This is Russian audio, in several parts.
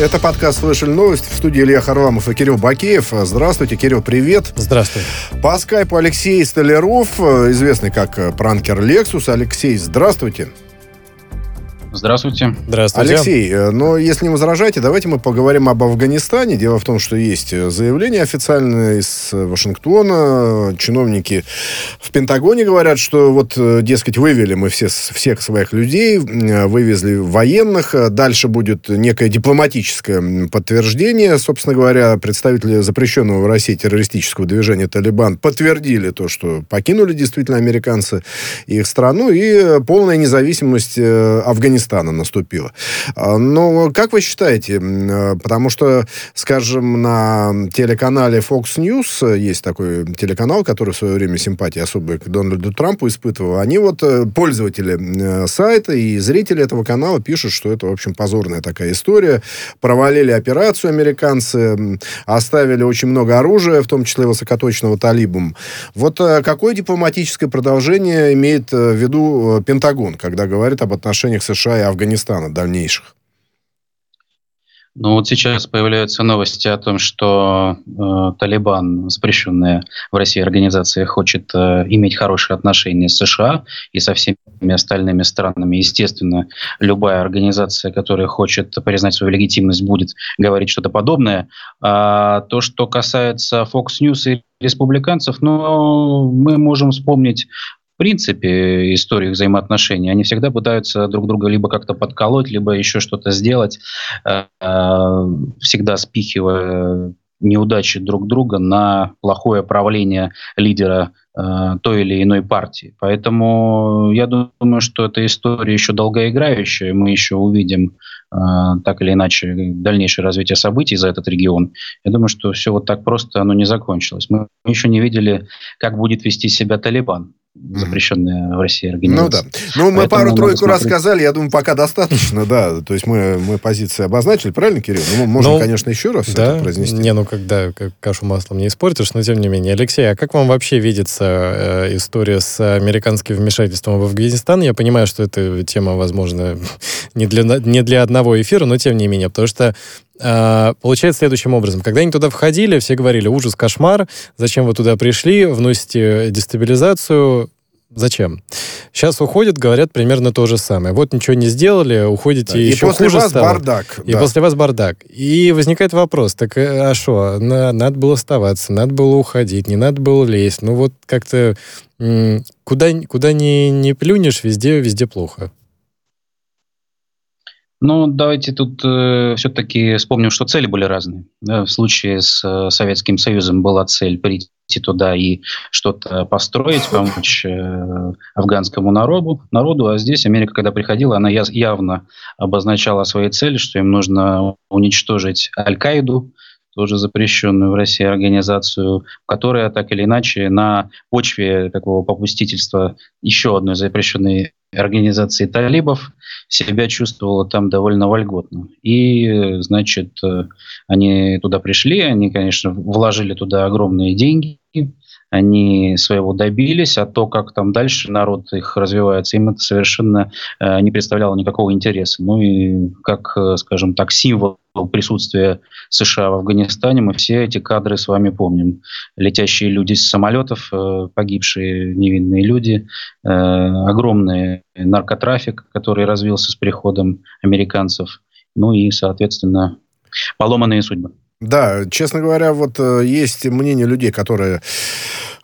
Это подкаст «Слышали новости» в студии Илья Харламов и Кирилл Бакеев. Здравствуйте, Кирилл, привет. Здравствуй. По скайпу Алексей Столяров, известный как пранкер Лексус. Алексей, здравствуйте. Здравствуйте. Здравствуйте. Алексей, э, но если не возражаете, давайте мы поговорим об Афганистане. Дело в том, что есть э, заявление официальное из э, Вашингтона. Чиновники в Пентагоне говорят, что вот, дескать, вывели мы все, всех своих людей, вывезли военных. Дальше будет некое дипломатическое подтверждение. Собственно говоря, представители запрещенного в России террористического движения «Талибан» подтвердили то, что покинули действительно американцы их страну, и полная независимость Афганистана Афганистана наступила. А, но как вы считаете, а, потому что, скажем, на телеканале Fox News есть такой телеканал, который в свое время симпатии особые к Дональду Трампу испытывал, они вот, э, пользователи э, сайта и зрители этого канала пишут, что это, в общем, позорная такая история. Провалили операцию американцы, оставили очень много оружия, в том числе высокоточного талибом. Вот э, какое дипломатическое продолжение имеет в виду Пентагон, когда говорит об отношениях США США и Афганистана дальнейших? Ну вот сейчас появляются новости о том, что э, Талибан, запрещенная в России организация, хочет э, иметь хорошие отношения с США и со всеми остальными странами. Естественно, любая организация, которая хочет признать свою легитимность, будет говорить что-то подобное. А то, что касается Fox News и республиканцев, ну, мы можем вспомнить принципе истории взаимоотношений. Они всегда пытаются друг друга либо как-то подколоть, либо еще что-то сделать, э, всегда спихивая неудачи друг друга на плохое правление лидера э, той или иной партии. Поэтому я думаю, что эта история еще долгоиграющая. Мы еще увидим э, так или иначе дальнейшее развитие событий за этот регион. Я думаю, что все вот так просто оно не закончилось. Мы еще не видели, как будет вести себя Талибан запрещенная в России организация. Ну да. Ну, мы пару-тройку раз сказали, я думаю, пока достаточно, да. То есть мы, мы позиции обозначили, правильно, Кирилл? Ну, можем, ну, конечно, еще раз да. это произнести. Не, ну, когда как кашу маслом не испортишь, но тем не менее. Алексей, а как вам вообще видится э, история с американским вмешательством в Афганистан? Я понимаю, что эта тема, возможно, не для, не для одного эфира, но тем не менее, потому что получается следующим образом. Когда они туда входили, все говорили, ужас, кошмар, зачем вы туда пришли, вносите дестабилизацию, Зачем? Сейчас уходят, говорят примерно то же самое. Вот ничего не сделали, уходите да, еще и после хуже вас стало. бардак. И да. после вас бардак. И возникает вопрос, так э, а что, надо было оставаться, надо было уходить, не надо было лезть. Ну вот как-то куда, куда ни, не плюнешь, везде, везде плохо. Ну, давайте тут э, все-таки вспомним, что цели были разные. В случае с э, Советским Союзом была цель прийти туда и что-то построить, помочь э, афганскому народу, народу, а здесь Америка, когда приходила, она явно обозначала свои цели, что им нужно уничтожить Аль-Каиду, тоже запрещенную в России организацию, которая так или иначе на почве такого попустительства еще одной запрещенной организации талибов себя чувствовала там довольно вольготно. И, значит, э, они туда пришли, они, конечно, вложили туда огромные деньги, они своего добились, а то, как там дальше народ их развивается, им это совершенно э, не представляло никакого интереса. Ну и как, э, скажем так, символ присутствия США в Афганистане, мы все эти кадры с вами помним. Летящие люди с самолетов, э, погибшие невинные люди, огромный наркотрафик, который развился с приходом американцев, ну и, соответственно, поломанные судьбы. Да, честно говоря, вот есть мнение людей, которые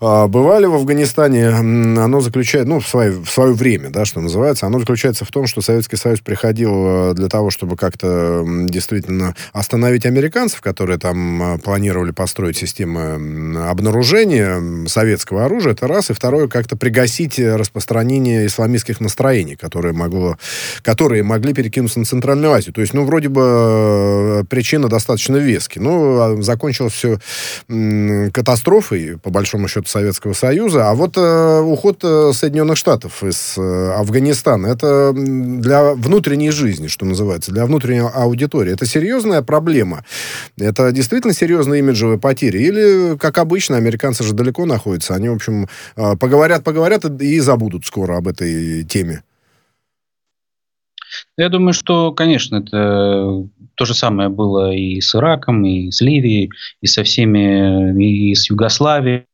бывали в Афганистане, оно заключается, ну, в свое, в свое время, да, что называется, оно заключается в том, что Советский Союз приходил э, для того, чтобы как-то действительно остановить американцев, которые там э, планировали построить системы обнаружения советского оружия, это раз, и второе, как-то пригасить распространение исламистских настроений, которые, могло, которые могли перекинуться на Центральную Азию. То есть, ну, вроде бы э, причина достаточно вески. Ну, а закончилось все катастрофой, по большому счету, Советского Союза. А вот э, уход э, Соединенных Штатов из э, Афганистана, это для внутренней жизни, что называется, для внутренней аудитории. Это серьезная проблема? Это действительно серьезные имиджевые потери? Или, как обычно, американцы же далеко находятся, они, в общем, э, поговорят, поговорят и забудут скоро об этой теме? Я думаю, что, конечно, это то же самое было и с Ираком, и с Ливией, и со всеми, и с Югославией.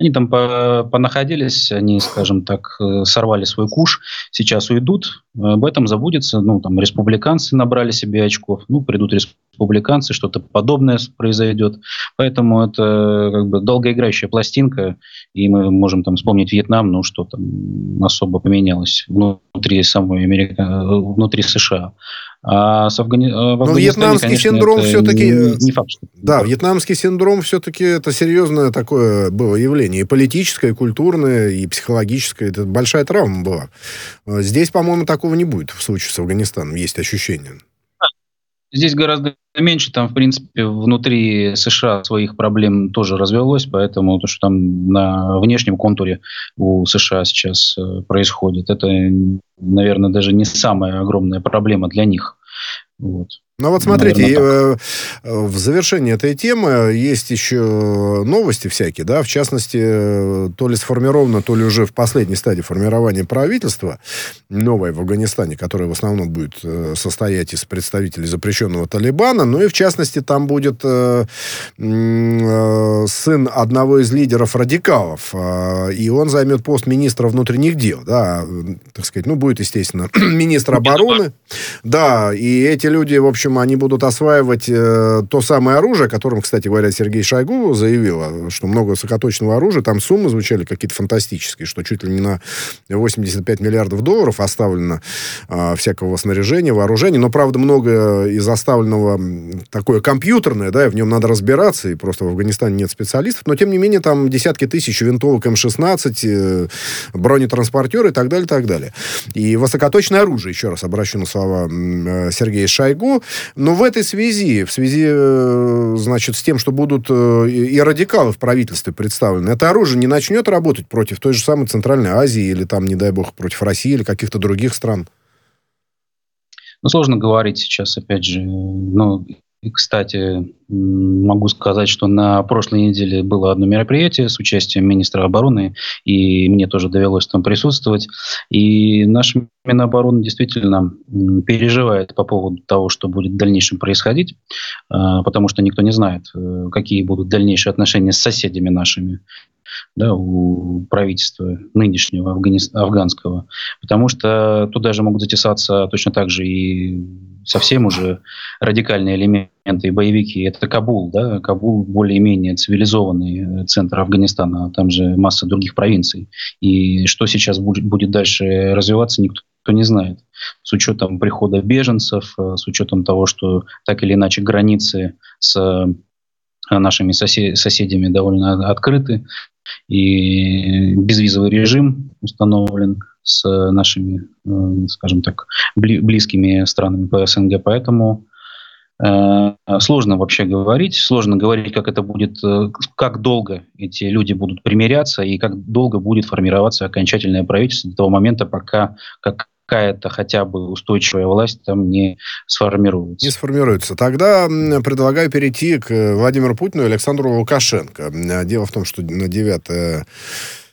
Они там понаходились, они, скажем так, э, сорвали свой куш, сейчас уйдут, об этом забудется. Ну, там республиканцы набрали себе очков, ну, придут республиканцы, что-то подобное произойдет. Поэтому это как бы долгоиграющая пластинка, и мы можем там вспомнить Вьетнам, ну, что там особо поменялось внутри самой Америка, внутри США. А с Афгани... Э, Но вьетнамский конечно, синдром все-таки... Не, не факт, что... Да, вьетнамский синдром все-таки это серьезное такое было явление. И политическое, и культурное, и психологическое. Это большая травма была. А здесь, по-моему, такого не будет в случае с Афганистаном. Есть ощущение. Здесь гораздо меньше, там, в принципе, внутри США своих проблем тоже развелось, поэтому то, что там на внешнем контуре у США сейчас э, происходит, это, наверное, даже не самая огромная проблема для них. Вот. Ну вот смотрите, Наверное, э, в завершении этой темы есть еще новости всякие, да, в частности, э, то ли сформировано, то ли уже в последней стадии формирования правительства новое в Афганистане, которое в основном будет э, состоять из представителей запрещенного Талибана, ну и в частности там будет сын одного из лидеров радикалов, и он займет пост министра внутренних дел, да, так сказать, ну будет, естественно, министр обороны, да, и эти люди, в общем, они будут осваивать э, то самое оружие, о котором, кстати говоря, Сергей Шойгу заявил, что много высокоточного оружия, там суммы звучали какие-то фантастические, что чуть ли не на 85 миллиардов долларов оставлено э, всякого снаряжения, вооружения, но, правда, много из оставленного такое компьютерное, да, и в нем надо разбираться, и просто в Афганистане нет специалистов, но, тем не менее, там десятки тысяч винтовок М-16, э, бронетранспортеры и так далее, так далее. И высокоточное оружие, еще раз обращу на слова э, Сергея Шойгу, но в этой связи, в связи, э, значит, с тем, что будут э, и радикалы в правительстве представлены, это оружие не начнет работать против той же самой Центральной Азии или там, не дай бог, против России или каких-то других стран? Ну, сложно говорить сейчас, опять же. Ну, и, кстати, могу сказать, что на прошлой неделе было одно мероприятие с участием министра обороны, и мне тоже довелось там присутствовать. И наш Минобороны действительно переживает по поводу того, что будет в дальнейшем происходить, а, потому что никто не знает, э, какие будут дальнейшие отношения с соседями нашими да, у правительства нынешнего афганского, потому что туда же могут затесаться точно так же и совсем уже радикальные элементы и боевики. Это Кабул, да, Кабул более-менее цивилизованный центр Афганистана, а там же масса других провинций. И что сейчас будет, дальше развиваться, никто не знает. С учетом прихода беженцев, э, с учетом того, что так или иначе границы с э, нашими сосед, соседями довольно открыты, и безвизовый режим установлен с нашими, э, скажем так, близкими странами по СНГ. Поэтому э, сложно вообще говорить, сложно говорить, как это будет, э, как долго эти люди будут примиряться и как долго будет формироваться окончательное правительство до того момента, пока как какая-то хотя бы устойчивая власть там не сформируется. Не сформируется. Тогда предлагаю перейти к Владимиру Путину и Александру Лукашенко. Дело в том, что на 9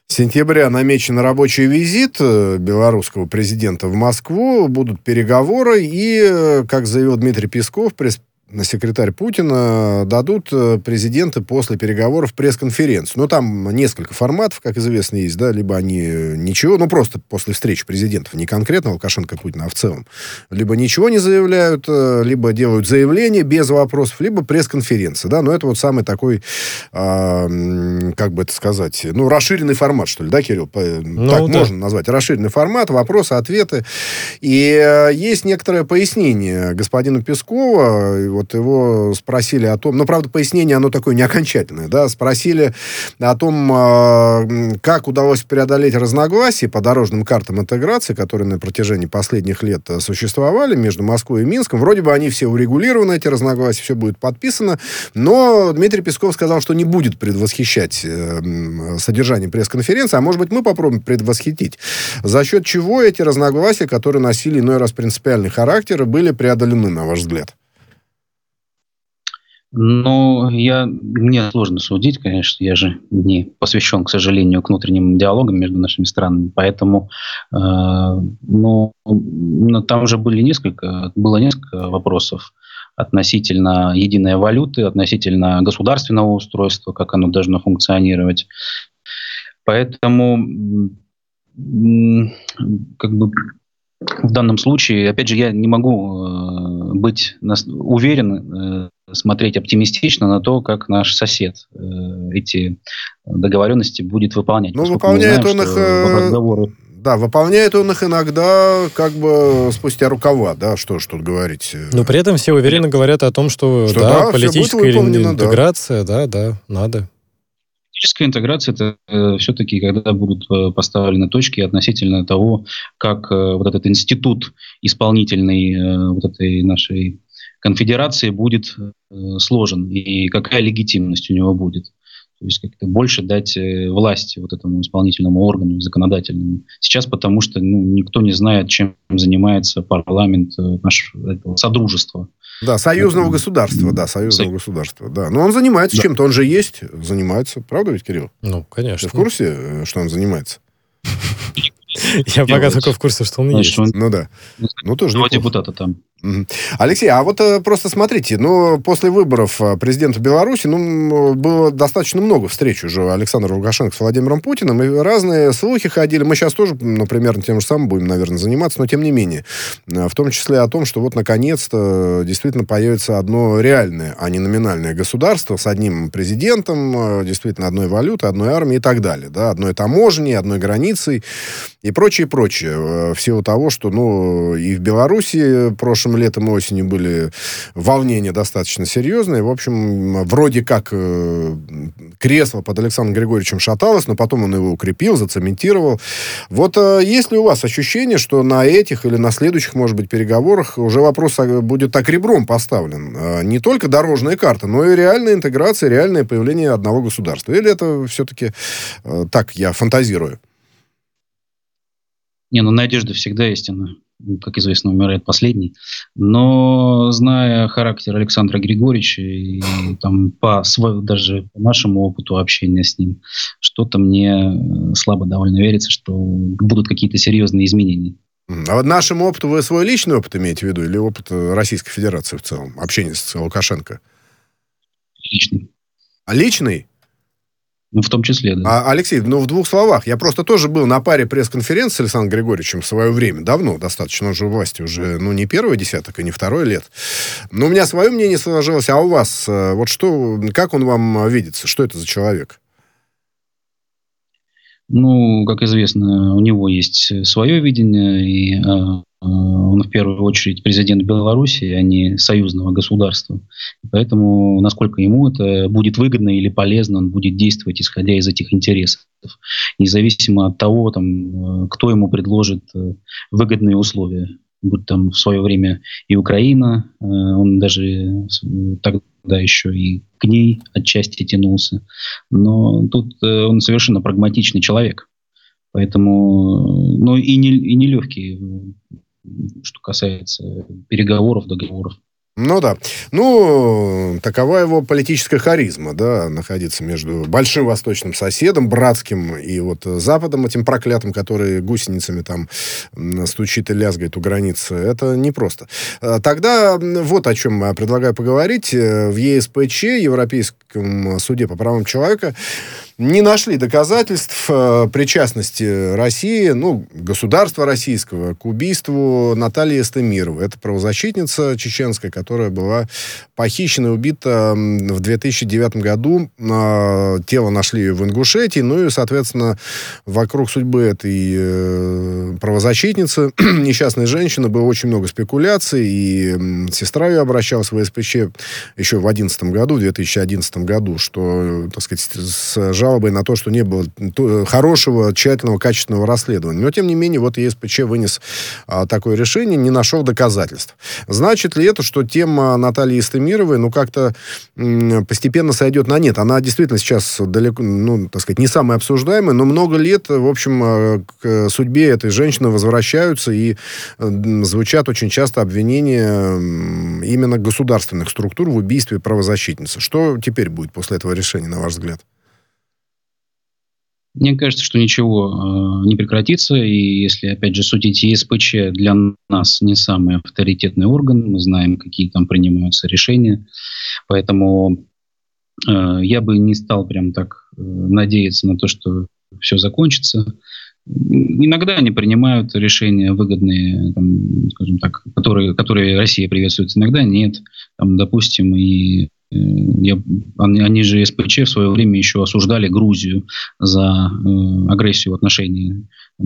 сентября намечен рабочий визит э, белорусского президента в Москву, будут переговоры, и, э, как заявил Дмитрий Песков, секретарь Путина дадут э, президенты после переговоров пресс-конференцию. Ну, там несколько форматов, как известно, есть, да, либо они ничего, ну, просто после встречи президентов, не конкретно Лукашенко и Путина, а в целом. Либо ничего не заявляют, э, либо делают заявление без вопросов, либо пресс-конференция, да, но это вот самый такой, э, как бы это сказать, ну, расширенный формат, что ли, да, Кирилл? Ну, так да. можно назвать. Расширенный формат, вопросы, ответы. И э, есть некоторое пояснение господина Пескова, вот его спросили о том, ну, правда, пояснение, оно такое не окончательное, да, спросили о том, а, как удалось преодолеть разногласия по дорожным картам интеграции, которые на протяжении последних лет существовали между Москвой и Минском. Вроде бы они все урегулированы, эти разногласия, все будет подписано, но Дмитрий Песков сказал, что не будет предвосхищать э, содержание пресс-конференции, а может быть, мы попробуем предвосхитить. За счет чего эти разногласия, которые носили иной раз принципиальный характер, были преодолены, на ваш взгляд? Ну, я, мне сложно судить, конечно, я же не посвящен, к сожалению, к внутренним диалогам между нашими странами, поэтому, э, ну, там же были несколько, было несколько вопросов. относительно единой валюты, относительно государственного устройства, как оно должно функционировать. Поэтому как бы в данном случае, опять же, я не могу э, быть уверен, э, смотреть оптимистично на то, как наш сосед э, эти договоренности будет выполнять. Ну, выполняет знаем, он их... Разговоры... Да, выполняет он их иногда как бы спустя рукава, да, что ж тут говорить. Но при этом все уверенно говорят о том, что, что да, да политическая интеграция, да. да, да, надо. Политическая интеграция это э, все-таки, когда будут э, поставлены точки относительно того, как э, вот этот институт исполнительный э, вот этой нашей конфедерации будет сложен и какая легитимность у него будет. То есть как-то больше дать э, власти вот этому исполнительному органу, законодательному. Сейчас потому что ну, никто не знает, чем занимается парламент э, нашего содружества. Да, союзного Это, государства, да, союзного Союз. государства, да. Но он занимается да. чем-то, он же есть, занимается. Правда ведь, Кирилл? Ну, конечно. Ты в курсе, э, что он занимается? Я пока только в курсе, что он есть. Ну да. Ну тоже. Два депутата там. Алексей, а вот э, просто смотрите, ну, после выборов э, президента Беларуси, ну, было достаточно много встреч уже Александра Лукашенко с Владимиром Путиным, и разные слухи ходили. Мы сейчас тоже, ну, примерно тем же самым будем, наверное, заниматься, но тем не менее. Э, в том числе о том, что вот, наконец-то, действительно появится одно реальное, а не номинальное государство с одним президентом, действительно, одной валютой, одной армией и так далее, да, одной таможней, одной границей и прочее, прочее. В силу того, что, ну, и в Беларуси прошлом прошлым летом и осенью были волнения достаточно серьезные. В общем, вроде как э, кресло под Александром Григорьевичем шаталось, но потом он его укрепил, зацементировал. Вот э, есть ли у вас ощущение, что на этих или на следующих, может быть, переговорах уже вопрос будет так ребром поставлен? Э, не только дорожная карта, но и реальная интеграция, реальное появление одного государства? Или это все-таки так я фантазирую? Не, ну надежда всегда истинна как известно, умирает последний. Но зная характер Александра Григорьевича и там по своему, даже по нашему опыту общения с ним, что-то мне слабо довольно верится, что будут какие-то серьезные изменения. А вот нашему опыту вы свой личный опыт имеете в виду или опыт Российской Федерации в целом, общение с Лукашенко? Личный. А личный? Ну, в том числе, да. А, Алексей, ну, в двух словах. Я просто тоже был на паре пресс-конференции с Александром Григорьевичем в свое время. Давно достаточно. Он же у власти уже, ну, не первый десяток и не второй лет. Но у меня свое мнение сложилось. А у вас, э, вот что, как он вам видится? Что это за человек? Ну, как известно, у него есть свое видение, и э, он в первую очередь президент Беларуси, а не союзного государства. Поэтому, насколько ему это будет выгодно или полезно, он будет действовать, исходя из этих интересов, независимо от того, там, кто ему предложит э, выгодные условия. Будь там в свое время и Украина, э, он даже тогда еще и к ней отчасти тянулся. Но тут э, он совершенно прагматичный человек. Поэтому, ну и не, и не легкий что касается переговоров, договоров. Ну да. Ну, такова его политическая харизма, да, находиться между большим восточным соседом, братским, и вот Западом этим проклятым, который гусеницами там стучит и лязгает у границы. Это непросто. А, тогда вот о чем я предлагаю поговорить. В ЕСПЧ, Европейском суде по правам человека, не нашли доказательств э, причастности России, ну, государства российского к убийству Натальи Эстемировой. Это правозащитница чеченская, которая была похищена и убита в 2009 году. Э, тело нашли в Ингушетии, ну и, соответственно, вокруг судьбы этой э, правозащитницы, несчастной женщины, было очень много спекуляций, и сестра ее обращалась в СПЧ еще в 2011 году, в 2011 году, что, так сказать, с жалобой на то, что не было хорошего, тщательного, качественного расследования. Но, тем не менее, вот ЕСПЧ вынес а, такое решение, не нашел доказательств. Значит ли это, что тема Натальи Истемировой, ну, как-то постепенно сойдет на нет? Она действительно сейчас далеко, ну, так сказать, не самая обсуждаемая, но много лет, в общем, а, к судьбе этой женщины возвращаются и звучат очень часто обвинения именно государственных структур в убийстве правозащитницы. Что теперь будет после этого решения, на ваш взгляд? Мне кажется, что ничего э, не прекратится, и если, опять же, судить ЕСПЧ для нас не самый авторитетный орган, мы знаем, какие там принимаются решения, поэтому э, я бы не стал прям так э, надеяться на то, что все закончится. Иногда они принимают решения выгодные, там, скажем так, которые, которые Россия приветствует, иногда нет. Там, допустим, и я, они, же СПЧ в свое время еще осуждали Грузию за э, агрессию в отношении э,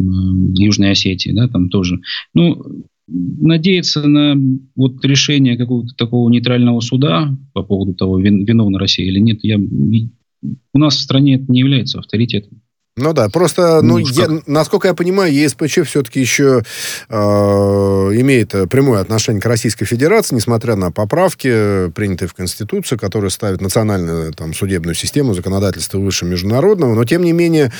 Южной Осетии, да, там тоже. Ну, надеяться на вот решение какого-то такого нейтрального суда по поводу того, вин, виновна Россия или нет, я, у нас в стране это не является авторитетом. Ну да, просто, ну, ну я, насколько я понимаю, ЕСПЧ все-таки еще э, имеет прямое отношение к Российской Федерации, несмотря на поправки, принятые в Конституцию, которые ставят национальную там, судебную систему, законодательство выше международного. Но, тем не менее,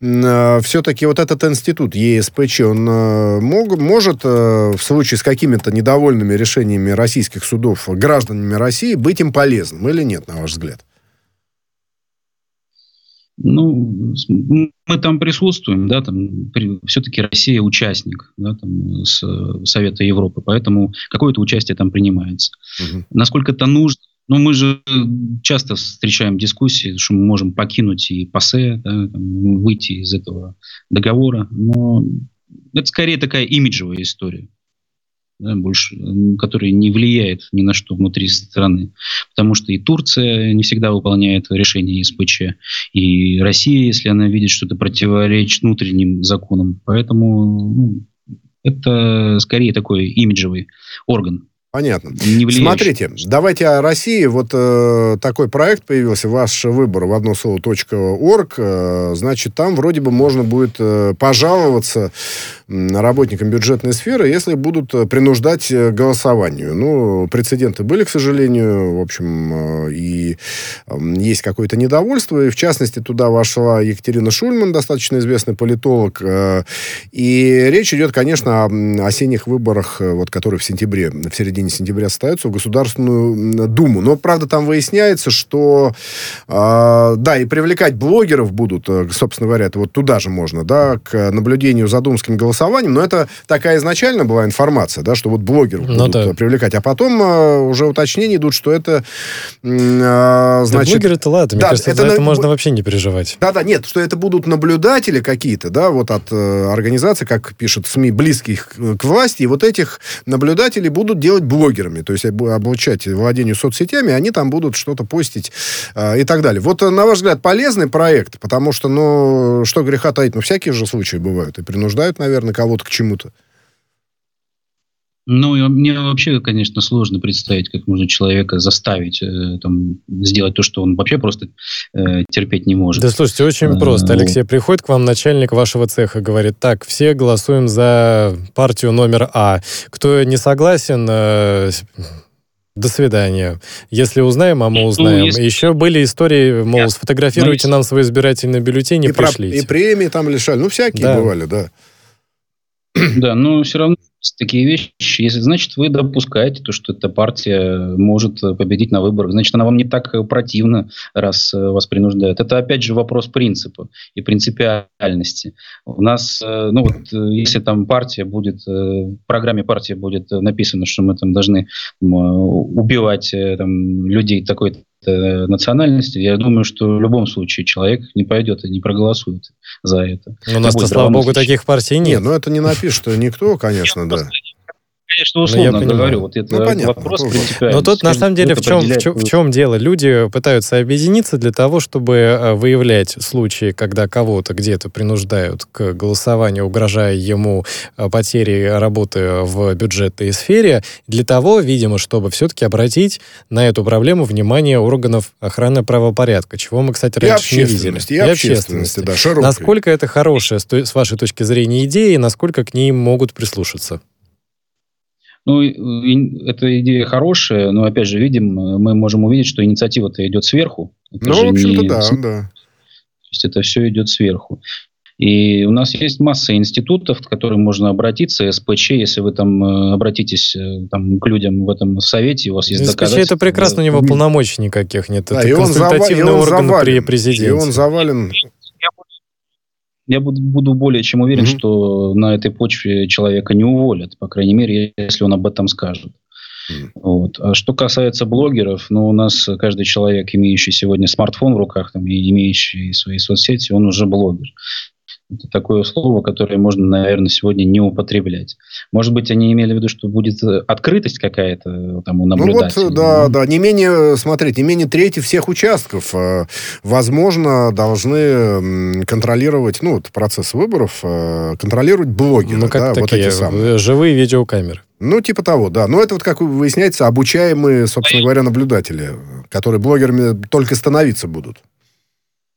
э, все-таки вот этот институт ЕСПЧ, он э, мог, может э, в случае с какими-то недовольными решениями российских судов гражданами России быть им полезным или нет, на ваш взгляд? Ну, мы там присутствуем, да, там все-таки Россия участник, да, там, с Совета Европы, поэтому какое-то участие там принимается. Угу. Насколько это нужно? Ну, мы же часто встречаем дискуссии, что мы можем покинуть и ПАСЕ, да, там, выйти из этого договора, но это скорее такая имиджевая история да, больше, который не влияет ни на что внутри страны. Потому что и Турция не всегда выполняет решения СПЧ, и Россия, если она видит, что это противоречит внутренним законам. Поэтому ну, это скорее такой имиджевый орган. Понятно. Не Смотрите, давайте о России. Вот э, такой проект появился, ваш выбор в одно слово .org. Э, значит, там вроде бы можно будет э, пожаловаться работникам бюджетной сферы, если будут э, принуждать э, голосованию. Ну, прецеденты были, к сожалению, в общем, э, и э, есть какое-то недовольство. И, в частности, туда вошла Екатерина Шульман, достаточно известный политолог. Э, и речь идет, конечно, о осенних выборах, вот, которые в сентябре, в середине середине сентября состоятся в Государственную Думу. Но, правда, там выясняется, что, э, да, и привлекать блогеров будут, э, собственно говоря, это вот туда же можно, да, к наблюдению за думским голосованием, но это такая изначально была информация, да, что вот блогеров ну, будут да. привлекать, а потом э, уже уточнения идут, что это, э, значит... Да, блогеры-то ладно, мне да, кажется, это за на... это можно вообще не переживать. Да-да, нет, что это будут наблюдатели какие-то, да, вот от э, организаций, как пишут СМИ, близких к власти, и вот этих наблюдателей будут делать блогерами, то есть обучать владению соцсетями, они там будут что-то постить э, и так далее. Вот, на ваш взгляд, полезный проект, потому что, ну, что греха таить, ну, всякие же случаи бывают, и принуждают, наверное, кого-то к чему-то. Ну, мне вообще, конечно, сложно представить, как можно человека заставить э, там, сделать то, что он вообще просто э, терпеть не может. Да, слушайте, очень а, просто. Алексей, приходит к вам начальник вашего цеха, говорит, так, все голосуем за партию номер А. Кто не согласен, э, до свидания. Если узнаем, а мы ну, узнаем. Ну, если... Еще были истории, мол, Нет. сфотографируйте ну, нам свой избирательный бюллетень и, и пришлите. Про, и премии там лишали. Ну, всякие да. бывали, да. Да, но все равно такие вещи. Если, значит, вы допускаете то, что эта партия может победить на выборах, значит, она вам не так противна, раз э, вас принуждают. Это, опять же, вопрос принципа и принципиальности. У нас, э, ну вот, э, если там партия будет, в программе партии будет написано, что мы там должны убивать там, людей такой национальности, я думаю, что в любом случае человек не пойдет и не проголосует за это. Но у нас, слава богу, таких партий нет. Нет, ну это не напишет никто, конечно, да конечно, ну, условно ну, говорю. Вот это ну, понятно, вопрос Но тут, на самом деле, в чем, в, чем, в чем дело? Люди пытаются объединиться для того, чтобы э, выявлять случаи, когда кого-то где-то принуждают к голосованию, угрожая ему э, потерей работы в бюджетной сфере, для того, видимо, чтобы все-таки обратить на эту проблему внимание органов охраны правопорядка, чего мы, кстати, раньше не видели. И, и общественности, да, широкой. Насколько это хорошая, с вашей точки зрения, идея, и насколько к ней могут прислушаться? Ну, эта идея хорошая, но, опять же, видим, мы можем увидеть, что инициатива-то идет сверху. Это ну, в общем-то, не... да, да. То есть это все идет сверху. И у нас есть масса институтов, к которым можно обратиться, СПЧ, если вы там э, обратитесь э, там, к людям в этом совете, у вас есть СПЧ доказательства. это прекрасно, у него полномочий никаких нет. Да, это и консультативный он зава- орган завален, при президенте. И он завален я буду, буду более чем уверен, mm-hmm. что на этой почве человека не уволят, по крайней мере, если он об этом скажет. Вот. А что касается блогеров, ну, у нас каждый человек, имеющий сегодня смартфон в руках, там, и имеющий свои соцсети, он уже блогер. Это такое слово, которое можно, наверное, сегодня не употреблять. Может быть, они имели в виду, что будет открытость какая-то там у наблюдателей. Ну вот, да, да, не менее, смотрите, не менее трети всех участков, э, возможно, должны контролировать, ну, вот процесс выборов, э, контролировать блогеры. Ну, как да, такие, вот эти самые. живые видеокамеры. Ну, типа того, да. Но это вот, как выясняется, обучаемые, собственно говоря, наблюдатели, которые блогерами только становиться будут.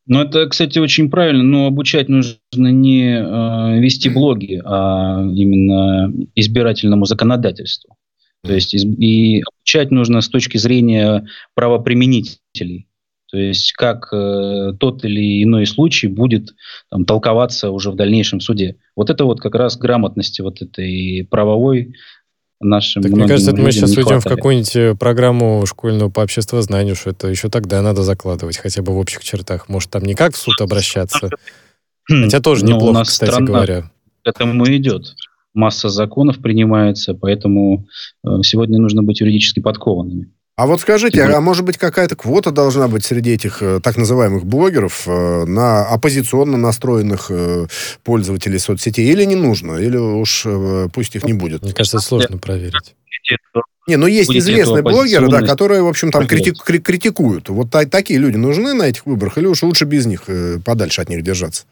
Ну, это, кстати, очень правильно, но обучать нужно не э, вести блоги, а именно избирательному законодательству. То есть и обучать нужно с точки зрения правоприменителей. То есть как э, тот или иной случай будет там, толковаться уже в дальнейшем суде. Вот это вот как раз грамотности вот этой правовой нашим так, Мне кажется, это мы сейчас уйдем в какую-нибудь э, программу школьную по обществознанию, что это еще тогда надо закладывать, хотя бы в общих чертах. Может, там никак в суд обращаться? Хотя тоже ну, неплохо, кстати говоря. К этому идет. Масса законов принимается, поэтому э, сегодня нужно быть юридически подкованными. А вот скажите, а может быть какая-то квота должна быть среди этих э, так называемых блогеров э, на оппозиционно настроенных э, пользователей соцсетей? Или не нужно? Или уж пусть их не будет? Мне кажется, сложно проверить. Не, ну есть известные блогеры, да, которые, в общем, там критик, критикуют. Вот та, такие люди нужны на этих выборах, или уж лучше без них, э, подальше от них держаться?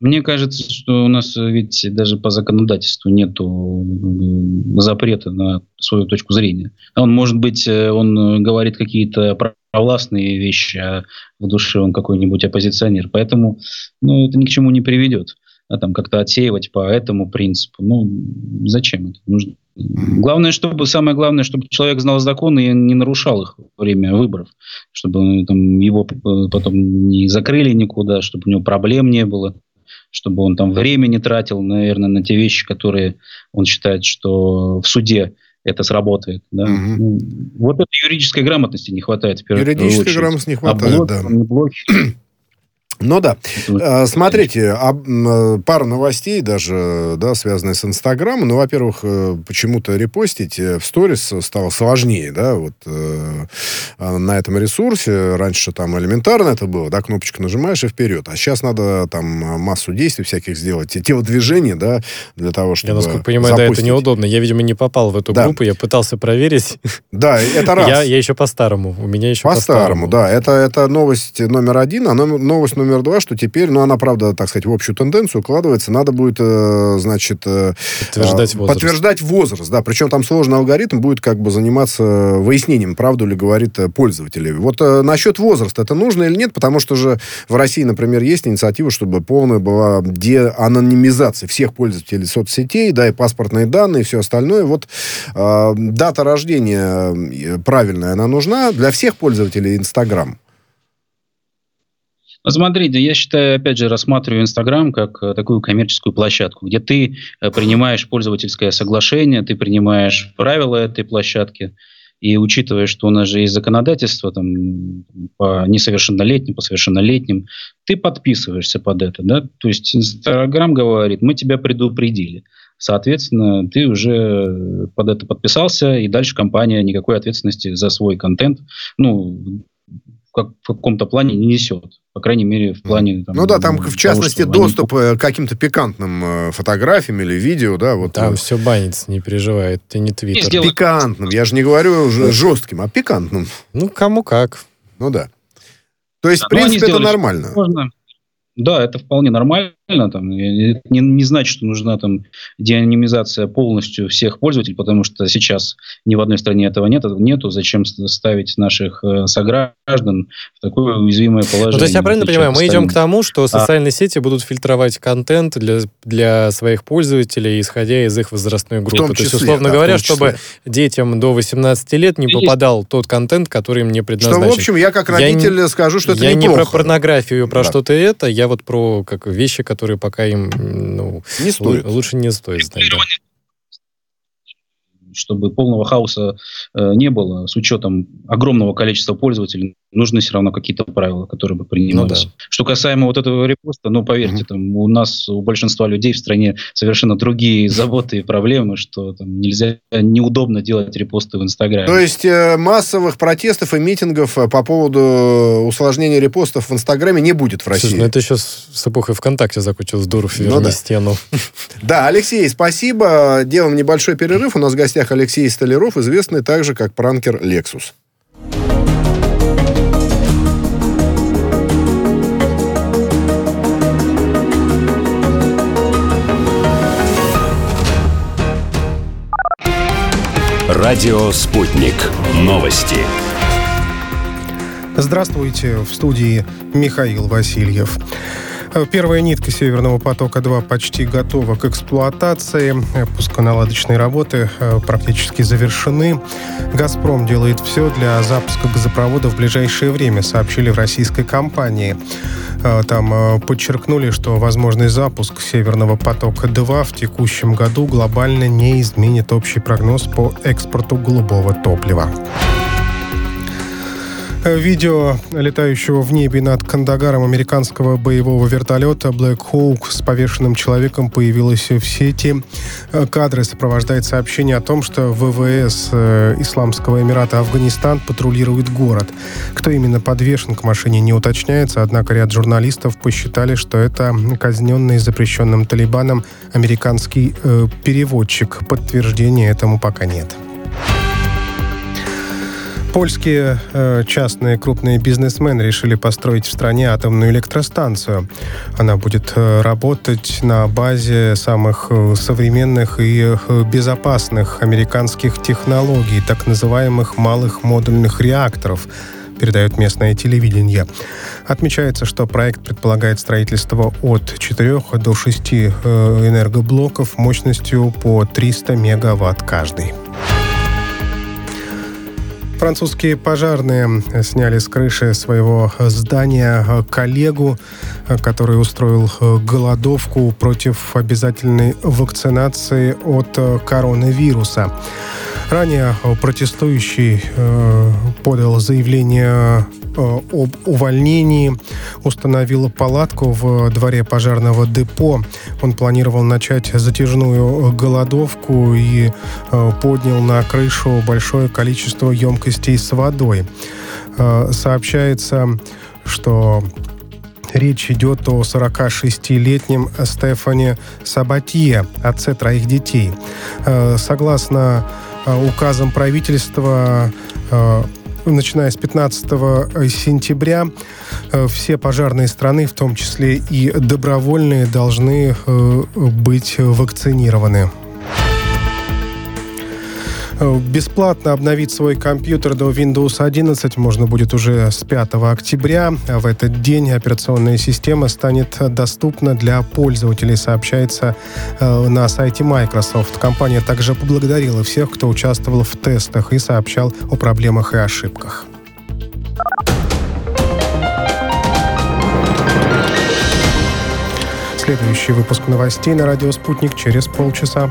Мне кажется, что у нас ведь даже по законодательству нет запрета на свою точку зрения. Он, может быть, э, он говорит какие-то провластные вещи, а в душе он какой-нибудь оппозиционер. Поэтому ну, это ни к чему не приведет. А там как-то отсеивать по этому принципу. Ну, зачем это нужно? Главное, чтобы, самое главное, чтобы человек знал законы и не нарушал их во время выборов. Чтобы там, его потом не закрыли никуда, чтобы у него проблем не было чтобы он там времени тратил, наверное, на те вещи, которые он считает, что в суде это сработает. Да? Угу. Ну, вот этой юридической грамотности не хватает. В юридической грамотности не хватает, а блок, да. Не блок, ну да. А, смотрите, пара новостей даже, да, связанные с Инстаграмом. Ну, во-первых, э, почему-то репостить э, в сторис стало сложнее, да, вот э, а, на этом ресурсе. Раньше там элементарно это было, да, кнопочку нажимаешь и вперед. А сейчас надо там массу действий всяких сделать. Те телодвижения, да, для того, чтобы Я, насколько понимаю, запустить. да, это неудобно. Я, видимо, не попал в эту да. группу, я пытался проверить. Да, это раз. Я, я еще по-старому, у меня еще по-старому. По да, это, это новость номер один, а новость номер номер два, что теперь, ну, она, правда, так сказать, в общую тенденцию укладывается, надо будет, э, значит... Э, подтверждать возраст. Подтверждать возраст, да. Причем там сложный алгоритм будет как бы заниматься выяснением, правду ли говорит э, пользователь. Вот насчет возраста, это нужно или нет, потому что же в России, например, есть инициатива, чтобы полная была деанонимизация всех пользователей соцсетей, да, и паспортные данные, и все остальное. Вот э, дата рождения правильная, она нужна для всех пользователей Инстаграм. Смотрите, я считаю, опять же, рассматриваю Инстаграм как э, такую коммерческую площадку, где ты э, принимаешь пользовательское соглашение, ты принимаешь правила этой площадки, и учитывая, что у нас же есть законодательство там, по несовершеннолетним, по совершеннолетним, ты подписываешься под это. Да? То есть Инстаграм говорит, мы тебя предупредили. Соответственно, ты уже под это подписался, и дальше компания никакой ответственности за свой контент, ну, как, в каком-то плане не несет. По крайней мере, в плане... Там, ну да, там, в частности, того, доступ они... Э, к каким-то пикантным э, фотографиям или видео, да. Вот, там вот. все банится, не переживай, это не твиттер. Сделать... Пикантным, я же не говорю уже жестким, а пикантным. Ну, кому как. Ну да. То есть, да, в принципе, это нормально. Можно, да, это вполне нормально. Там, не, не значит, что нужна там деанонимизация полностью всех пользователей, потому что сейчас ни в одной стране этого нет, нету. Зачем ставить наших э, сограждан в такое уязвимое положение? Ну, то есть я правильно понимаю, мы идем к тому, что а социальные а... сети будут фильтровать контент для, для своих пользователей, исходя из их возрастной группы. Числе, то есть, условно да, говоря, чтобы детям до 18 лет не попадал тот контент, который мне предназначен. Что, в общем, я как родитель я, скажу, что это я неплохо. не про порнографию, про да. что-то это, я вот про как вещи, которые которые пока им ну, не стоит. лучше не стоит знать. Да. Чтобы полного хаоса э, не было, с учетом огромного количества пользователей нужны все равно какие-то правила, которые бы принимались. Ну, да. Что касаемо вот этого репоста, ну, поверьте, mm-hmm. там, у нас, у большинства людей в стране совершенно другие заботы и проблемы, что там нельзя, неудобно делать репосты в Инстаграме. То есть э, массовых протестов и митингов э, по поводу усложнения репостов в Инстаграме не будет в России? Слушай, ну это еще с, эпохой ВКонтакте закончилось, Дуров, верни ну, да. стену. Да, Алексей, спасибо. Делаем небольшой перерыв. У нас в гостях Алексей Столяров, известный также как пранкер Lexus. Радио «Спутник». Новости. Здравствуйте. В студии Михаил Васильев. Первая нитка «Северного потока-2» почти готова к эксплуатации. Пусконаладочные работы э, практически завершены. «Газпром» делает все для запуска газопровода в ближайшее время, сообщили в российской компании. Э, там э, подчеркнули, что возможный запуск «Северного потока-2» в текущем году глобально не изменит общий прогноз по экспорту голубого топлива. Видео летающего в небе над Кандагаром американского боевого вертолета Black Hawk с повешенным человеком появилось в сети. Кадры сопровождают сообщение о том, что ВВС э, Исламского Эмирата Афганистан патрулирует город. Кто именно подвешен к машине не уточняется, однако ряд журналистов посчитали, что это казненный запрещенным Талибаном американский э, переводчик. Подтверждения этому пока нет. Польские э, частные крупные бизнесмены решили построить в стране атомную электростанцию. Она будет э, работать на базе самых э, современных и э, безопасных американских технологий, так называемых малых модульных реакторов передает местное телевидение. Отмечается, что проект предполагает строительство от 4 до 6 э, энергоблоков мощностью по 300 мегаватт каждый. Французские пожарные сняли с крыши своего здания коллегу, который устроил голодовку против обязательной вакцинации от коронавируса. Ранее протестующий э, подал заявление об увольнении, установила палатку в дворе пожарного депо. Он планировал начать затяжную голодовку и э, поднял на крышу большое количество емкостей с водой. Э, сообщается, что Речь идет о 46-летнем Стефане Сабатье, отце троих детей. Согласно указам правительства, начиная с 15 э, сентября э, все пожарные страны, в том числе и добровольные, должны э, быть вакцинированы. Бесплатно обновить свой компьютер до Windows 11 можно будет уже с 5 октября. В этот день операционная система станет доступна для пользователей, сообщается э, на сайте Microsoft. Компания также поблагодарила всех, кто участвовал в тестах и сообщал о проблемах и ошибках. Следующий выпуск новостей на радио «Спутник» через полчаса.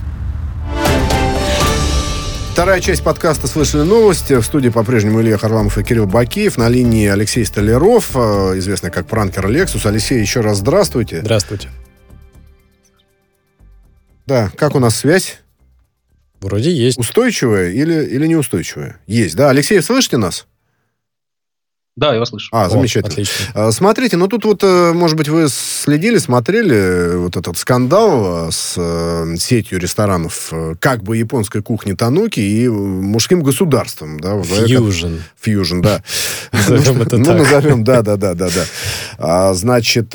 Вторая часть подкаста «Слышали новости». В студии по-прежнему Илья Харламов и Кирилл Бакиев. На линии Алексей Столяров, э, известный как пранкер Лексус. Алексей, еще раз здравствуйте. Здравствуйте. Да, как у нас связь? Вроде есть. Устойчивая или, или неустойчивая? Есть, да. Алексей, слышите нас? Да, я вас слышу. А, замечательно. О, отлично. А, смотрите, ну тут вот, э, может быть, вы следили, смотрели вот этот скандал э, с э, сетью ресторанов как бы японской кухни Тануки и мужским государством. Да, Фьюжн. Фьюжн, да. Назовем это Ну, так. назовем, да, да, да, да, да. А, Значит,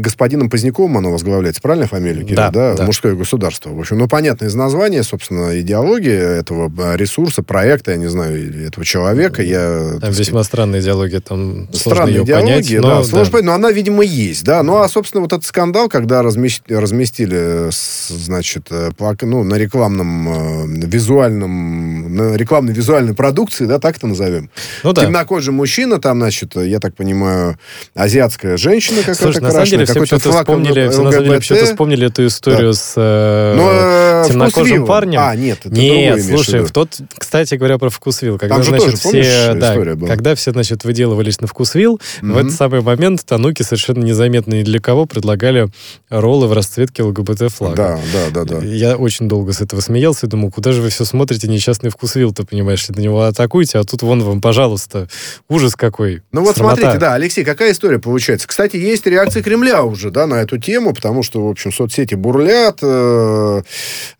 господином Поздняковым оно возглавляется, правильно фамилия? Да, да. Мужское государство. В общем, ну, понятно из названия, собственно, идеология этого ресурса, проекта, я не знаю, этого человека. Я, Там так сказать, весьма странная идеология, там Странная ее идеология, понять. да, но, сложно да. понять, но она, видимо, есть, да. Ну, а, собственно, вот этот скандал, когда размещ- разместили, с- значит, э, ну, на рекламном, э, визуальном, на рекламной визуальной продукции, да, так это назовем. Ну да. Темнокожий мужчина, там, значит, я так понимаю, азиатская женщина какая-то Слушай, на самом деле все почему-то вспомнили, все на самом деле почему-то вспомнили эту историю с э, Но, э, темнокожим парнем. А, нет, это Нет, слушай, в тот, кстати говоря, про вкусвилл, когда, Там же значит, тоже, все, да, история была? когда все, значит, выделывались на вкусвилл, в Мгм. этот самый момент Тануки совершенно незаметно ни для кого предлагали роллы в расцветке ЛГБТ флага. Да, да, да, да. Я очень долго с этого смеялся и думал, куда же вы все смотрите, несчастный вкусвилл, ты понимаешь, ли, на него атакуете, а тут вон вам, пожалуйста, ужас какой. Ну вот Срамота. смотрите, да, Алексей, какая история получается? Кстати, есть реакции Кремля уже, да, на эту тему, потому что, в общем, соцсети бурлят, э,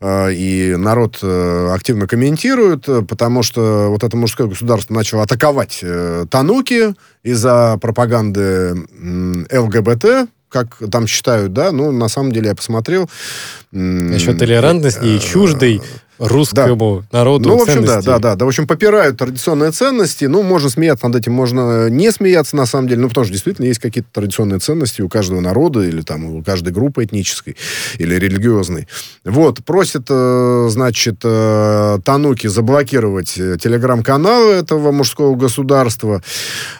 э, и народ э, активно комментирует, э, потому что вот это мужское государство начало атаковать э, Тануки из-за пропаганды м, ЛГБТ, как там считают, да, ну, на самом деле я посмотрел. м, Насчет толерантности и русскому народу ну, в общем, да, ценности. да, да, да. В общем, попирают традиционные ценности. Ну, можно смеяться над этим, можно не смеяться, на самом деле. Ну, потому что действительно есть какие-то традиционные ценности у каждого народа или там у каждой группы этнической или религиозной. Вот, просят, э, значит, э, Тануки заблокировать э, телеграм-каналы этого мужского государства.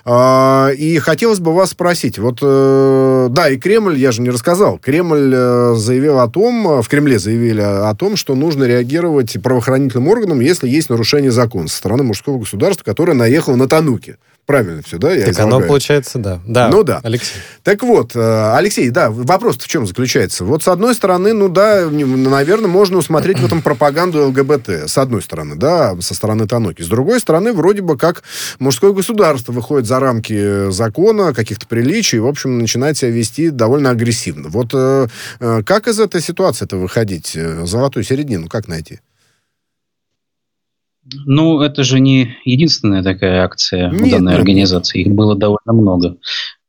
А, И хотелось бы вас спросить, вот, да, и Кремль, я же не рассказал, Кремль заявил о том, в Кремле заявили о том, что нужно реагировать правоохранительным органам, если есть нарушение закона со стороны мужского государства, которое наехало на Тануки. Правильно все, да? Я Так оно излагаю? получается, да. Да, Ну да. Алексей. Так вот, э, Алексей, да, вопрос в чем заключается? Вот с одной стороны, ну да, наверное, можно усмотреть в этом пропаганду ЛГБТ. С одной стороны, да, со стороны Тануки. С другой стороны, вроде бы как мужское государство выходит за рамки закона, каких-то приличий, и, в общем, начинает себя вести довольно агрессивно. Вот э, э, как из этой ситуации-то выходить? Э, Золотую середину как найти? Ну, это же не единственная такая акция Нет, в данной нет, организации. Их было довольно много.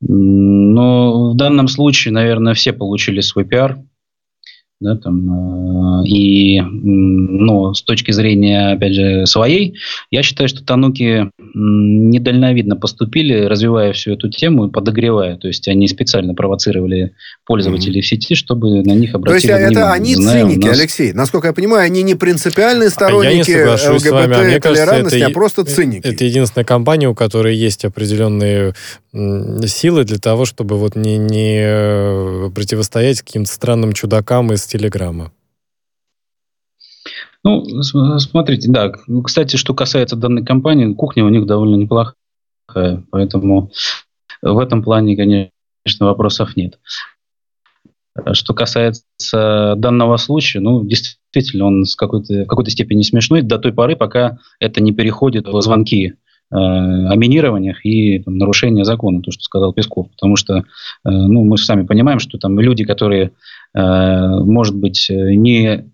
Но в данном случае, наверное, все получили свой пиар. Да, там, э, и ну, с точки зрения, опять же, своей, я считаю, что Тануки недальновидно поступили, развивая всю эту тему и подогревая. То есть они специально провоцировали пользователей в сети, чтобы на них То есть обратили а, это внимание. они Зная, у циники, нас- Алексей. Насколько я понимаю, они не принципиальные А сторонники вами. А мне кажется, ЛГБТ-толерантности, это а просто циники. Это единственная компания, у которой есть определенные силы для того, чтобы вот не, не э, противостоять каким-то странным чудакам из Телеграма. Ну, смотрите, да. Кстати, что касается данной компании, кухня у них довольно неплохая, поэтому в этом плане, конечно, вопросов нет. Что касается данного случая, ну, действительно, он с какой-то, в какой-то степени смешной до той поры, пока это не переходит в звонки э, о минированиях и там, нарушения закона, то, что сказал Песков. Потому что, э, ну, мы сами понимаем, что там люди, которые, э, может быть, э, не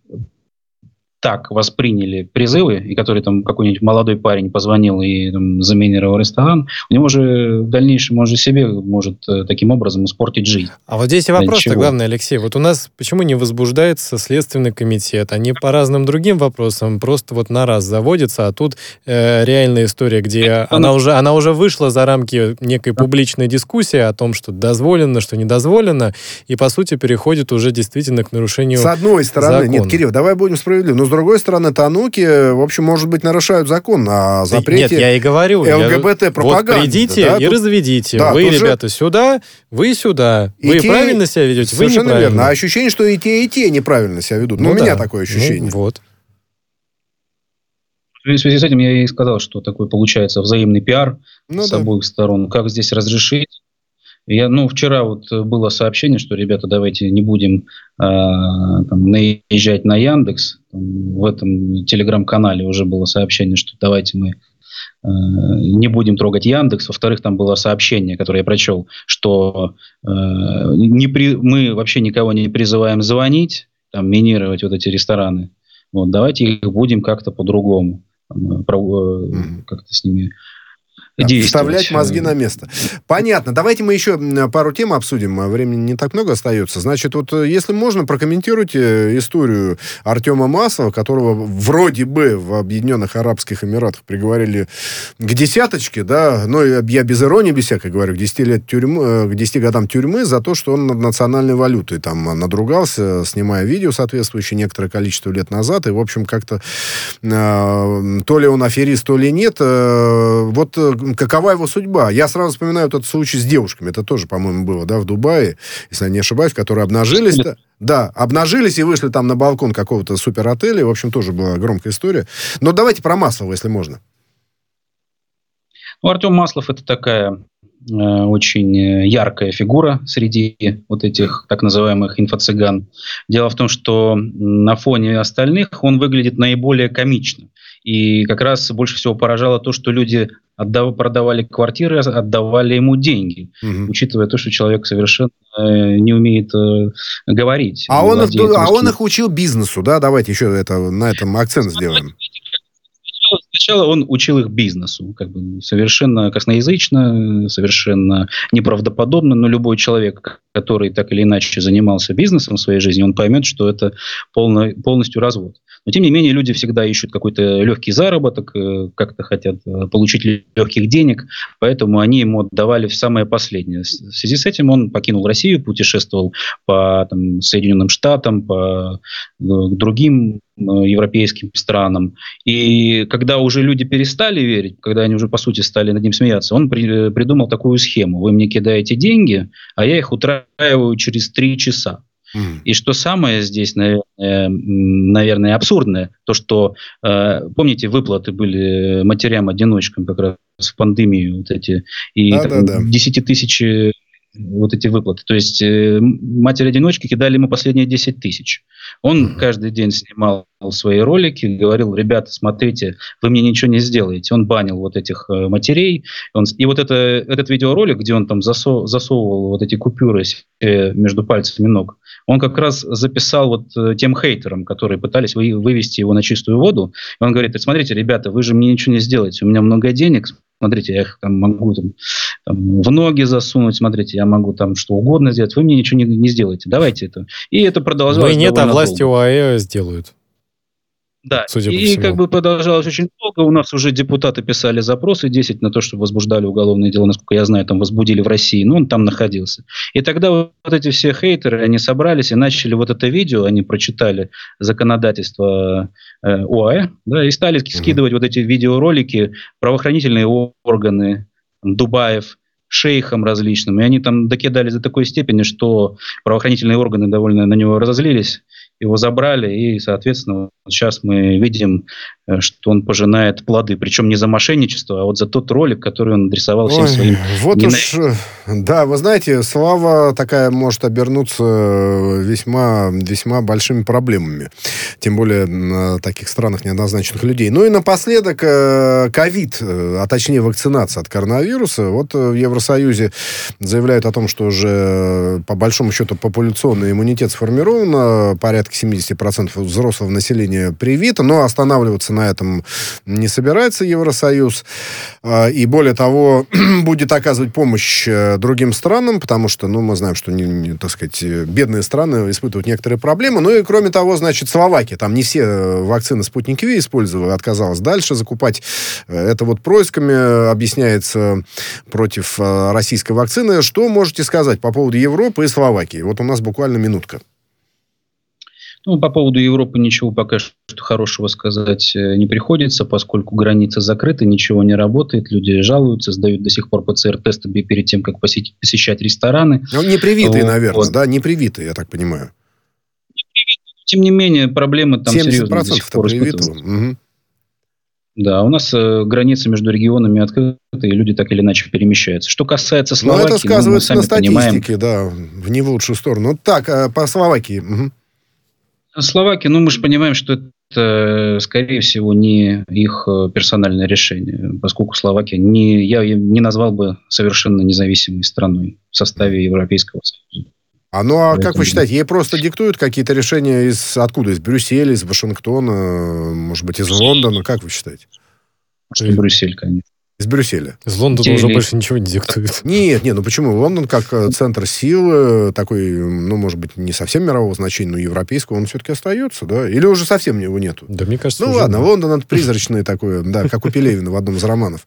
так восприняли призывы, и который там какой-нибудь молодой парень позвонил и там, заминировал ресторан, у него же в дальнейшем он же себе может э, таким образом испортить жизнь. А вот здесь и вопрос-то главный, Алексей. Вот у нас почему не возбуждается Следственный комитет? Они по разным другим вопросам просто вот на раз заводятся, а тут э, реальная история, где Это она ну- уже, она уже вышла за рамки некой публичной дискуссии о том, что дозволено, что не дозволено, и по сути переходит уже действительно к нарушению... С одной стороны, закона. нет, Кирилл, давай будем справедливы, но с другой стороны, Тануки, в общем, может быть, нарушают закон о Нет, запрете я и говорю. ЛГБТ-пропаганды. Вот придите да, и тут- разведите. да, вы, тут же- ребята, сюда, вы сюда. И вы те- правильно себя ведете, вы Совершенно неправильно. верно. А ощущение, что и те, и те неправильно себя ведут. Ну, у меня да. такое Ну, ощущение. вот. В связи с этим я и сказал, что такой получается взаимный пиар Ну с да. обоих сторон. Как здесь разрешить? Я, ну, вчера вот э, было сообщение, что, ребята, давайте не будем э, там, наезжать на Яндекс. В этом телеграм-канале уже было сообщение, что давайте мы не будем трогать Яндекс. Во-вторых, там было сообщение, которое я прочел, что не при, мы вообще никого не призываем звонить, там, минировать вот эти рестораны. Вот, давайте их будем как-то по-другому, как-то с ними Вставлять мозги на место. Понятно. Давайте мы еще пару тем обсудим. Времени не так много остается. Значит, вот э, если можно, прокомментируйте историю Артема Маслова, которого вроде бы в Объединенных Арабских Эмиратах приговорили к десяточке, да, но я без иронии, без всякой говорю, к 10, лет тюрьмы, э, к 10 годам тюрьмы за то, что он над национальной валютой там надругался, снимая видео соответствующее некоторое количество лет назад. И, в общем, как-то э, то ли он аферист, то ли нет. Э, вот какова его судьба? Я сразу вспоминаю тот случай с девушками. Это тоже, по-моему, было, да, в Дубае, если я не ошибаюсь, которые обнажились. Да, да, обнажились и вышли там на балкон какого-то суперотеля. В общем, тоже была громкая история. Но давайте про Маслова, если можно. Ну, Артем Маслов это такая э, очень яркая фигура среди вот этих так называемых инфо-цыган. Дело в том, что на фоне остальных он выглядит наиболее комично. И как раз больше всего поражало то, что люди отдав, продавали квартиры, отдавали ему деньги, угу. учитывая то, что человек совершенно э, не умеет э, говорить. А он, их, а он их учил бизнесу, да? Давайте еще это, на этом акцент сделаем. Сначала он учил их бизнесу, как бы совершенно косноязычно, совершенно неправдоподобно, но любой человек, который так или иначе занимался бизнесом в своей жизни, он поймет, что это полно, полностью развод. Но, тем не менее, люди всегда ищут какой-то легкий заработок, э, как-то хотят э, получить легких денег, поэтому они ему отдавали в самое последнее. В связи с этим он покинул Россию, путешествовал по там, Соединенным Штатам, по э, другим европейским странам. И когда уже люди перестали верить, когда они уже, по сути, стали над ним смеяться, он при, придумал такую схему. Вы мне кидаете деньги, а я их утраиваю через три часа. И что самое здесь, наверное, абсурдное, то, что, э, помните, выплаты были матерям-одиночкам как раз в пандемию вот эти, и да, да, да. 10 тысяч вот эти выплаты. То есть э, матери-одиночки кидали ему последние 10 тысяч. Он mm-hmm. каждый день снимал свои ролики, говорил, ребята, смотрите, вы мне ничего не сделаете. Он банил вот этих э, матерей. Он, и вот это, этот видеоролик, где он там засов, засовывал вот эти купюры э, между пальцами ног, он как раз записал вот э, тем хейтерам, которые пытались вы, вывести его на чистую воду. И он говорит, смотрите, ребята, вы же мне ничего не сделаете, у меня много денег, смотрите, я их там могу там, там, в ноги засунуть, смотрите, я могу там что угодно сделать, вы мне ничего не, не сделаете, давайте это. И это продолжалось Вы нет, а власти ОАЭ сделают. Да, Судя и всему. как бы продолжалось очень долго. У нас уже депутаты писали запросы 10 на то, чтобы возбуждали уголовное дело, насколько я знаю, там возбудили в России, но он там находился. И тогда вот эти все хейтеры, они собрались и начали вот это видео, они прочитали законодательство э, ОАЭ, да, и стали скидывать mm-hmm. вот эти видеоролики, правоохранительные органы, Дубаев, шейхам различным. И они там докидали до такой степени, что правоохранительные органы довольно на него разозлились его забрали, и, соответственно, сейчас мы видим, э, что он пожинает плоды, причем не за мошенничество, а вот за тот ролик, который он адресовал всем Ой, своим... Вот уж, э, да, вы знаете, слава такая может обернуться э, весьма, весьма большими проблемами, тем более на таких странах неоднозначных людей. Ну и напоследок, ковид, а точнее вакцинация от коронавируса. Вот в Евросоюзе заявляют о том, что уже по большому счету популяционный иммунитет сформирован, порядка 70% взрослого населения привито, но останавливаться на этом не собирается Евросоюз. А, и более того, будет оказывать помощь э, другим странам, потому что, ну, мы знаем, что, так сказать, бедные страны испытывают некоторые проблемы. Ну и, кроме того, значит, Словакия, там не все э, вакцины Спутник Ви использовала, отказалась дальше закупать. Э, это вот происками объясняется против российской вакцины. Что можете сказать по поводу Европы и Словакии? Вот у нас буквально минутка. Ну, по поводу Европы ничего пока что хорошего сказать э, не приходится, поскольку границы закрыты, ничего не работает, люди жалуются, сдают до сих пор ПЦР-тесты перед тем, как посетить, посещать рестораны. Ну, не привитые, вот. наверное, да, не привитые, я так понимаю. Тем не менее, проблемы там серьезные до сих пор угу. Да, у нас э, границы между регионами открыты, и люди так или иначе перемещаются. Что касается Словакии... Ну, это сказывается ну, на статистике, понимаем... да, в не в лучшую сторону. Так, э, по Словакии. Угу. Словакия, ну мы же понимаем, что это это, скорее всего, не их э, персональное решение, поскольку Словакия не, я не назвал бы совершенно независимой страной в составе Европейского Союза. А ну а как вы считаете, ей просто диктуют какие-то решения из откуда? Из Брюсселя, из Вашингтона, может быть, из Лондона? Как вы считаете? Что Брюссель, конечно. Из Брюсселя. Из Лондона Или- уже больше ничего не диктует. Нет, нет, ну почему? Лондон как э, центр силы, такой, ну, может быть, не совсем мирового значения, но европейского, он все-таки остается, да? Или уже совсем его нету? Да, мне кажется, Ну уже ладно, да. Лондон это призрачное такое, да, как у Пелевина в одном из романов.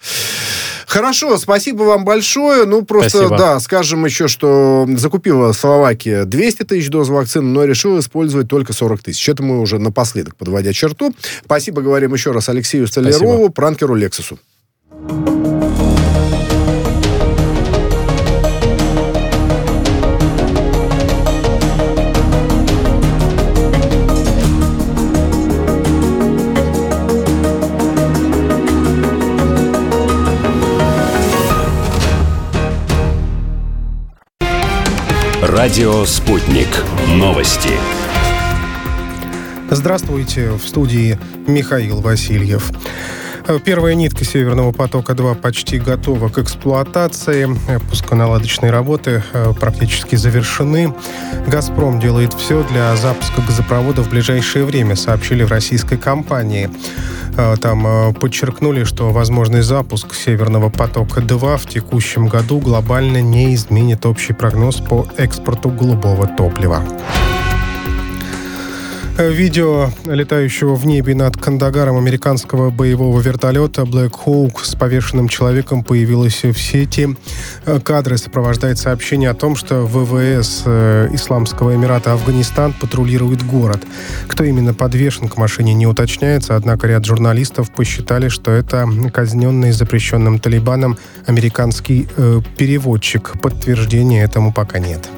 Хорошо, спасибо вам большое. Ну, просто, Спасибо. да, скажем еще, что закупила Словакия 200 тысяч доз вакцины, но решила использовать только 40 тысяч. Это мы уже напоследок, подводя черту. Спасибо, говорим еще раз Алексею Столярову, пранкеру Лексусу. Радио «Спутник». Новости. Здравствуйте, в студии Михаил Васильев. Э, Первая нитка «Северного потока-2» почти готова к эксплуатации. Пусконаладочные работы э, практически завершены. «Газпром» делает все для запуска газопровода в ближайшее время, сообщили в российской компании. Э, Там подчеркнули, что возможный запуск «Северного потока-2» в текущем году глобально не изменит общий прогноз по экспорту голубого топлива. Видео летающего в небе над Кандагаром американского боевого вертолета Black Hawk с повешенным человеком появилось в сети. Э, Кадры сопровождает сообщение о том, что ВВС э, Исламского Эмирата Афганистан патрулирует город. Кто именно подвешен к машине не уточняется, однако ряд журналистов посчитали, что это казненный запрещенным Талибаном американский э, переводчик. Подтверждения этому пока нет.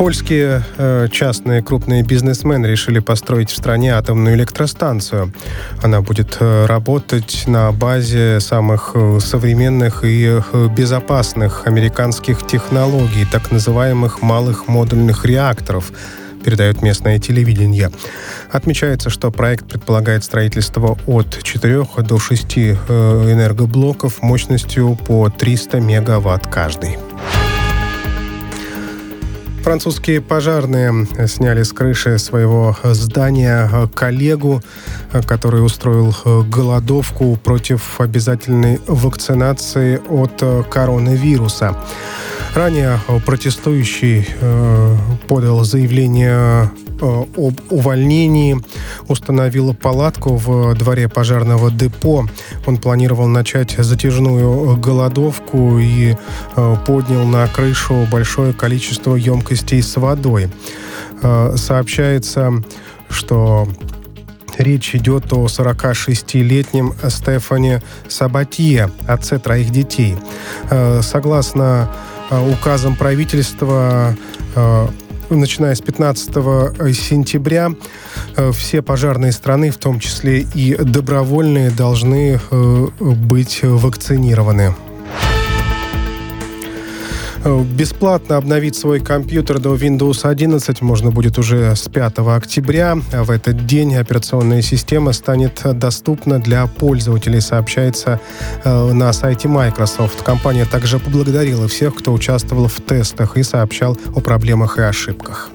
Польские э, частные крупные бизнесмены решили построить в стране атомную электростанцию. Она будет э, работать на базе самых э, современных и безопасных американских технологий, так называемых малых модульных реакторов передает местное телевидение. Отмечается, что проект предполагает строительство от 4 до 6 э, энергоблоков мощностью по 300 мегаватт каждый. Французские пожарные сняли с крыши своего здания э, коллегу, э, который устроил э, голодовку против обязательной вакцинации от э, коронавируса. Ранее э, протестующий э, подал заявление э, об увольнении, установил палатку в дворе пожарного депо. Он планировал начать затяжную голодовку и э, поднял на крышу большое количество емкостей с водой. Э, Сообщается, что Речь идет о 46-летнем Стефане Сабатье, отце троих детей. Э, Согласно э, указам правительства, э, начиная с 15 сентября э, все пожарные страны, в том числе и добровольные, должны э, быть вакцинированы. Э, Бесплатно обновить свой компьютер до Windows 11 можно будет уже с 5 октября. В этот день операционная система станет доступна для пользователей, сообщается э, на сайте Microsoft. Компания также поблагодарила всех, кто участвовал в тестах и сообщал о проблемах и ошибках.